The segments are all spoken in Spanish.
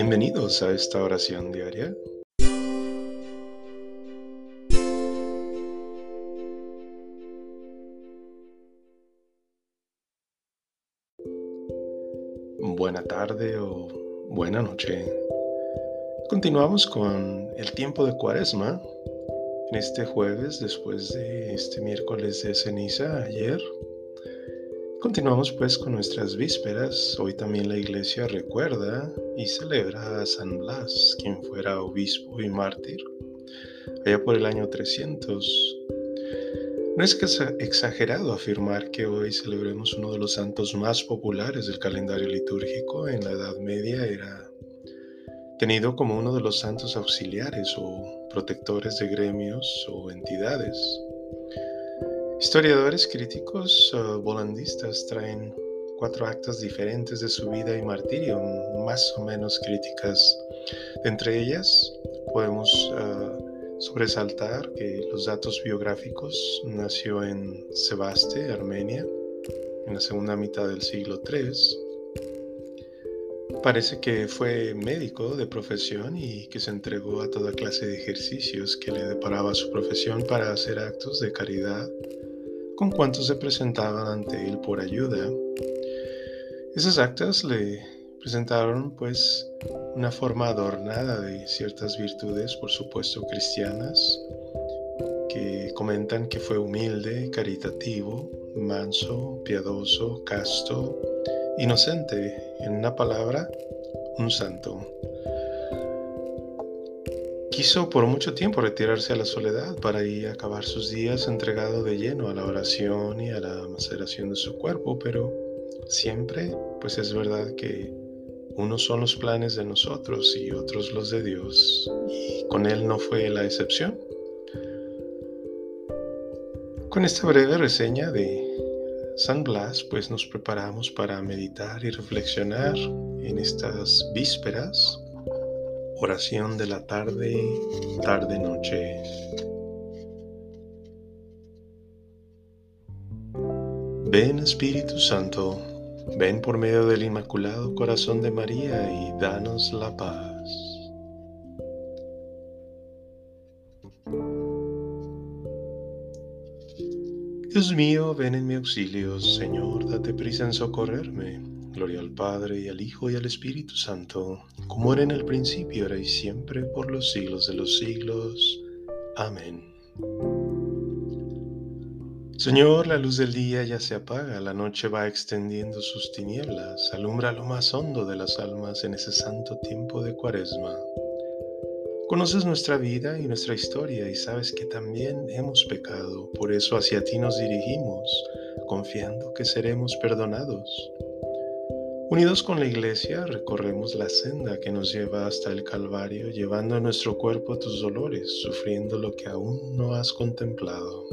Bienvenidos a esta oración diaria. Buena tarde o buena noche. Continuamos con el tiempo de Cuaresma en este jueves después de este miércoles de ceniza ayer Continuamos pues con nuestras vísperas. Hoy también la iglesia recuerda y celebra a San Blas, quien fuera obispo y mártir, allá por el año 300. No es exagerado afirmar que hoy celebremos uno de los santos más populares del calendario litúrgico. En la Edad Media era tenido como uno de los santos auxiliares o protectores de gremios o entidades. Historiadores críticos uh, volandistas traen cuatro actos diferentes de su vida y martirio, más o menos críticas. entre ellas podemos uh, sobresaltar que los datos biográficos nació en Sebaste, Armenia, en la segunda mitad del siglo III. Parece que fue médico de profesión y que se entregó a toda clase de ejercicios que le deparaba su profesión para hacer actos de caridad con cuantos se presentaban ante él por ayuda. Esas actas le presentaron pues una forma adornada de ciertas virtudes, por supuesto cristianas, que comentan que fue humilde, caritativo, manso, piadoso, casto, inocente, en una palabra, un santo. Quiso por mucho tiempo retirarse a la soledad para ir a acabar sus días entregado de lleno a la oración y a la maceración de su cuerpo, pero siempre, pues es verdad que unos son los planes de nosotros y otros los de Dios, y con él no fue la excepción. Con esta breve reseña de San Blas, pues nos preparamos para meditar y reflexionar en estas vísperas Oración de la tarde, tarde-noche. Ven Espíritu Santo, ven por medio del Inmaculado Corazón de María y danos la paz. Dios mío, ven en mi auxilio, Señor, date prisa en socorrerme. Gloria al Padre y al Hijo y al Espíritu Santo, como era en el principio, ahora y siempre, por los siglos de los siglos. Amén. Señor, la luz del día ya se apaga, la noche va extendiendo sus tinieblas, alumbra lo más hondo de las almas en ese santo tiempo de cuaresma. Conoces nuestra vida y nuestra historia y sabes que también hemos pecado, por eso hacia ti nos dirigimos, confiando que seremos perdonados. Unidos con la Iglesia, recorremos la senda que nos lleva hasta el Calvario, llevando a nuestro cuerpo tus dolores, sufriendo lo que aún no has contemplado.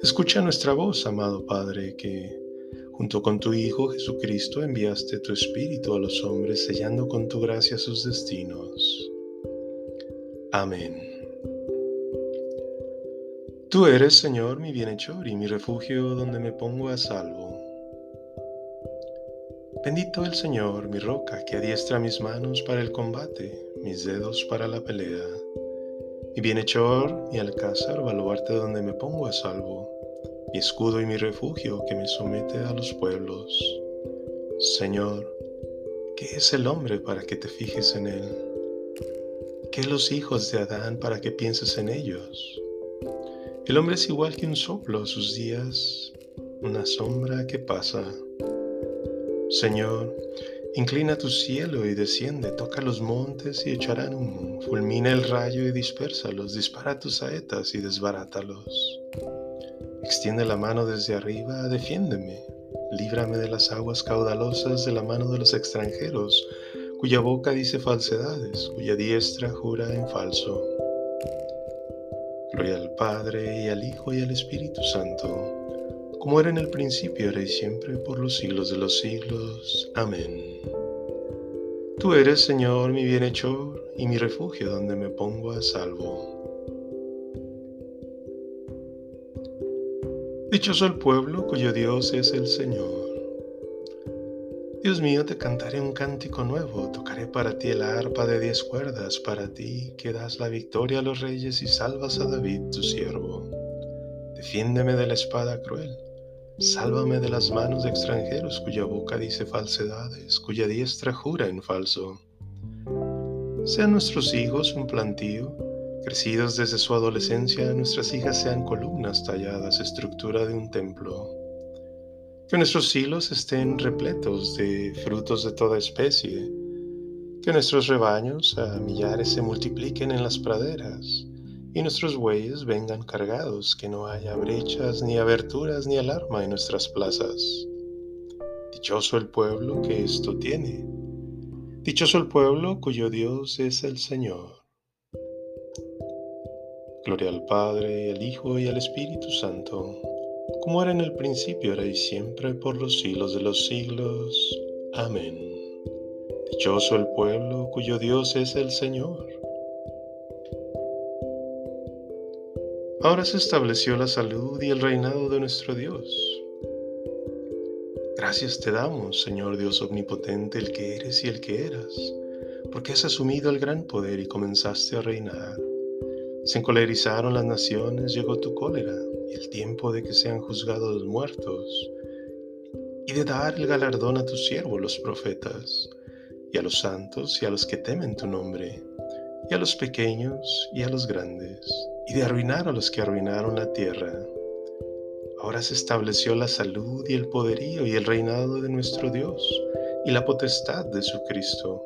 Escucha nuestra voz, amado Padre, que junto con tu Hijo Jesucristo enviaste tu Espíritu a los hombres, sellando con tu gracia sus destinos. Amén. Tú eres, Señor, mi bienhechor y mi refugio donde me pongo a salvo. Bendito el Señor, mi roca, que adiestra mis manos para el combate, mis dedos para la pelea. Mi bienhechor, mi alcázar, baluarte donde me pongo a salvo, mi escudo y mi refugio que me somete a los pueblos. Señor, ¿qué es el hombre para que te fijes en él? ¿Qué los hijos de Adán para que pienses en ellos? El hombre es igual que un soplo sus días, una sombra que pasa. Señor, inclina tu cielo y desciende, toca los montes y echarán humo, fulmina el rayo y dispérsalos, dispara tus saetas y desbarátalos. Extiende la mano desde arriba, defiéndeme, líbrame de las aguas caudalosas de la mano de los extranjeros, cuya boca dice falsedades, cuya diestra jura en falso. Gloria al Padre y al Hijo y al Espíritu Santo como era en el principio, ahora y siempre, por los siglos de los siglos. Amén. Tú eres, Señor, mi bienhechor y mi refugio donde me pongo a salvo. Dichoso el pueblo cuyo Dios es el Señor. Dios mío, te cantaré un cántico nuevo, tocaré para ti el arpa de diez cuerdas, para ti que das la victoria a los reyes y salvas a David, tu siervo. Defiéndeme de la espada cruel, sálvame de las manos de extranjeros cuya boca dice falsedades, cuya diestra jura en falso. Sean nuestros hijos un plantío, crecidos desde su adolescencia, nuestras hijas sean columnas talladas, estructura de un templo. Que nuestros hilos estén repletos de frutos de toda especie. Que nuestros rebaños a millares se multipliquen en las praderas y nuestros bueyes vengan cargados, que no haya brechas, ni aberturas, ni alarma en nuestras plazas. Dichoso el pueblo que esto tiene. Dichoso el pueblo cuyo Dios es el Señor. Gloria al Padre, al Hijo, y al Espíritu Santo como era en el principio, ahora y siempre, por los siglos de los siglos. Amén. Dichoso el pueblo cuyo Dios es el Señor. Ahora se estableció la salud y el reinado de nuestro Dios. Gracias te damos, Señor Dios omnipotente, el que eres y el que eras, porque has asumido el gran poder y comenzaste a reinar. Se encolerizaron las naciones, llegó tu cólera y el tiempo de que sean juzgados los muertos, y de dar el galardón a tus siervos los profetas, y a los santos y a los que temen tu nombre, y a los pequeños y a los grandes, y de arruinar a los que arruinaron la tierra. Ahora se estableció la salud y el poderío y el reinado de nuestro Dios, y la potestad de su Cristo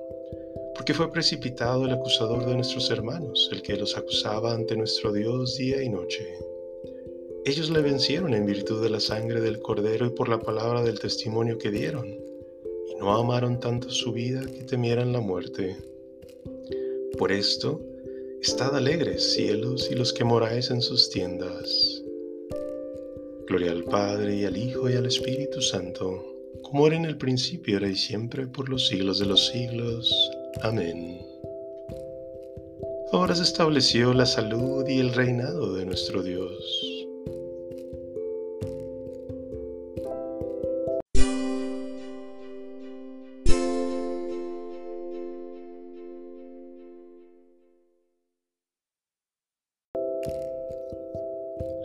porque fue precipitado el acusador de nuestros hermanos, el que los acusaba ante nuestro Dios día y noche. Ellos le vencieron en virtud de la sangre del Cordero y por la palabra del testimonio que dieron, y no amaron tanto su vida que temieran la muerte. Por esto, estad alegres, cielos, y los que moráis en sus tiendas. Gloria al Padre, y al Hijo, y al Espíritu Santo, como era en el principio, era y siempre, por los siglos de los siglos. Amén. Ahora se estableció la salud y el reinado de nuestro Dios.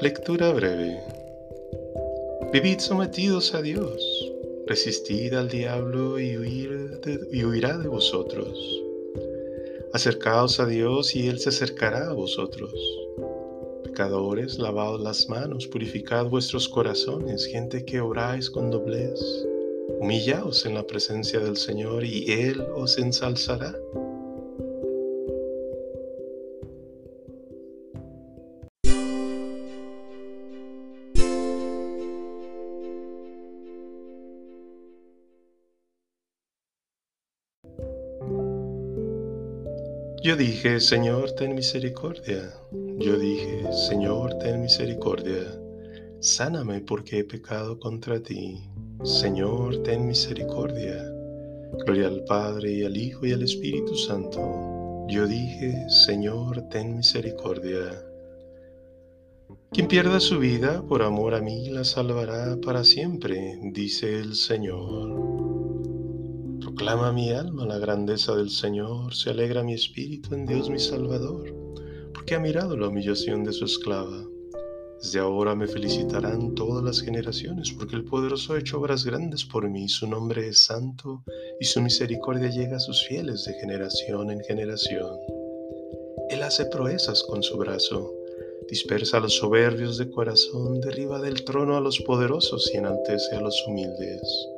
Lectura breve. Vivid sometidos a Dios, resistid al diablo y, huirá de vosotros. Acercaos a Dios y Él se acercará a vosotros. Pecadores, lavaos las manos, purificad vuestros corazones, gente que obráis con doblez. Humillaos en la presencia del Señor y Él os ensalzará. Yo dije, Señor, ten misericordia. Yo dije, Señor, ten misericordia. Sáname porque he pecado contra ti. Señor, ten misericordia. Gloria al Padre y al Hijo y al Espíritu Santo. Yo dije, Señor, ten misericordia. Quien pierda su vida por amor a mí la salvará para siempre, dice el Señor. Proclama mi alma la grandeza del Señor, se alegra mi espíritu en Dios mi Salvador, porque ha mirado la humillación de su esclava. Desde ahora me felicitarán todas las generaciones, porque el poderoso ha hecho obras grandes por mí, su nombre es santo y su misericordia llega a sus fieles de generación en generación. Él hace proezas con su brazo, dispersa a los soberbios de corazón, derriba del trono a los poderosos y enaltece a los humildes.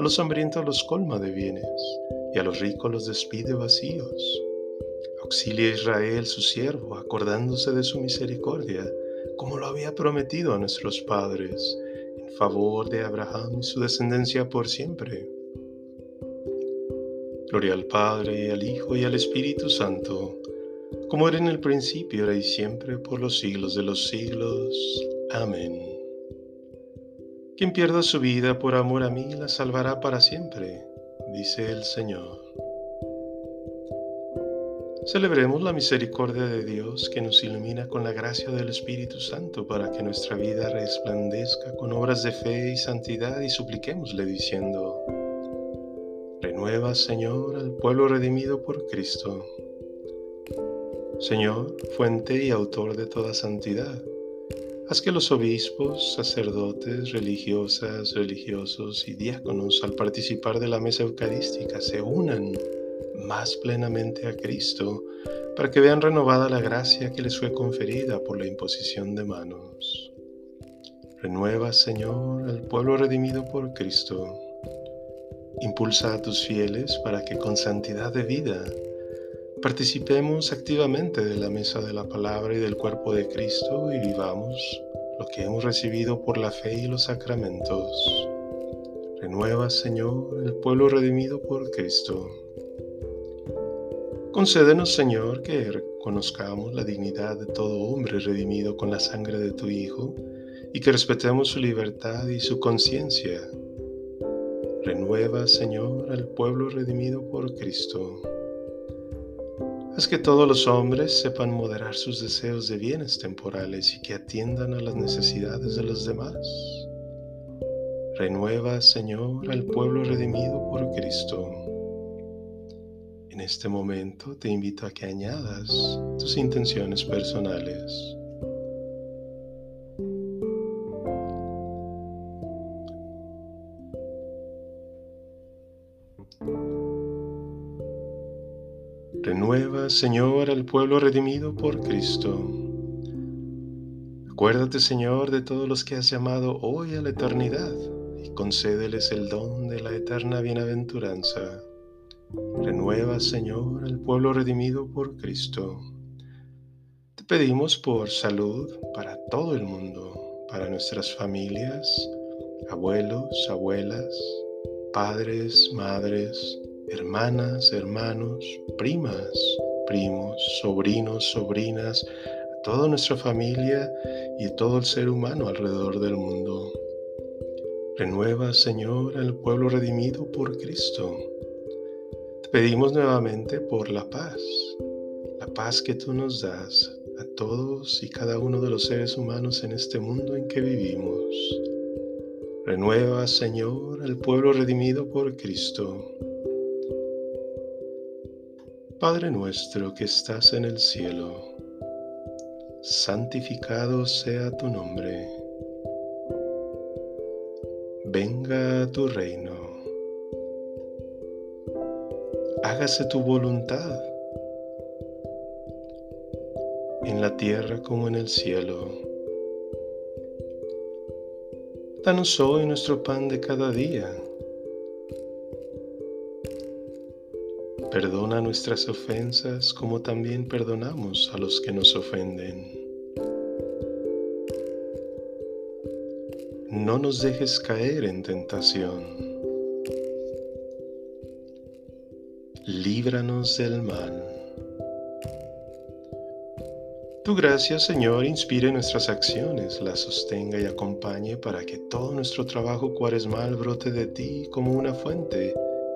A los hambrientos los colma de bienes, y a los ricos los despide vacíos. Auxilia a Israel su siervo, acordándose de su misericordia, como lo había prometido a nuestros padres, en favor de Abraham y su descendencia por siempre. Gloria al Padre, y al Hijo, y al Espíritu Santo, como era en el principio, ahora y siempre, por los siglos de los siglos. Amén. Quien pierda su vida por amor a mí la salvará para siempre, dice el Señor. Celebremos la misericordia de Dios que nos ilumina con la gracia del Espíritu Santo para que nuestra vida resplandezca con obras de fe y santidad y supliquémosle diciendo, Renueva, Señor, al pueblo redimido por Cristo. Señor, fuente y autor de toda santidad, haz que los obispos, sacerdotes, religiosas, religiosos y diáconos al participar de la mesa eucarística se unan más plenamente a Cristo para que vean renovada la gracia que les fue conferida por la imposición de manos. Renueva, Señor, al pueblo redimido por Cristo. Impulsa a tus fieles para que con santidad de vida participemos activamente de la mesa de la palabra y del cuerpo de Cristo y vivamos lo que hemos recibido por la fe y los sacramentos. Renueva, Señor, el pueblo redimido por Cristo. Concédenos, Señor, que reconozcamos la dignidad de todo hombre redimido con la sangre de tu Hijo y que respetemos su libertad y su conciencia. Renueva, Señor, al pueblo redimido por Cristo. Haz que todos los hombres sepan moderar sus deseos de bienes temporales y que atiendan a las necesidades de los demás. Renueva, Señor, al pueblo redimido por Cristo. En este momento te invito a que añadas tus intenciones personales. Renueva, Señor, al pueblo redimido por Cristo. Acuérdate, Señor, de todos los que has llamado hoy a la eternidad y concédeles el don de la eterna bienaventuranza. Renueva, Señor, al pueblo redimido por Cristo. Te pedimos por salud para todo el mundo, para nuestras familias, abuelos, abuelas, padres, madres, hermanas, hermanos, primas, primos, sobrinos, sobrinas, toda nuestra familia y todo el ser humano alrededor del mundo. Renueva, Señor, al pueblo redimido por Cristo pedimos nuevamente por la paz, la paz que tú nos das a todos y cada uno de los seres humanos en este mundo en que vivimos. Renueva, Señor, al pueblo redimido por Cristo. Padre nuestro que estás en el cielo, santificado sea tu nombre. Venga tu reino hágase tu voluntad, en la tierra como en el cielo. Danos hoy nuestro pan de cada día. Perdona nuestras ofensas como también perdonamos a los que nos ofenden. No nos dejes caer en tentación líbranos del mal. Tu gracia, Señor, inspire nuestras acciones, las sostenga y acompañe para que todo nuestro trabajo cuaresmal brote de ti como una fuente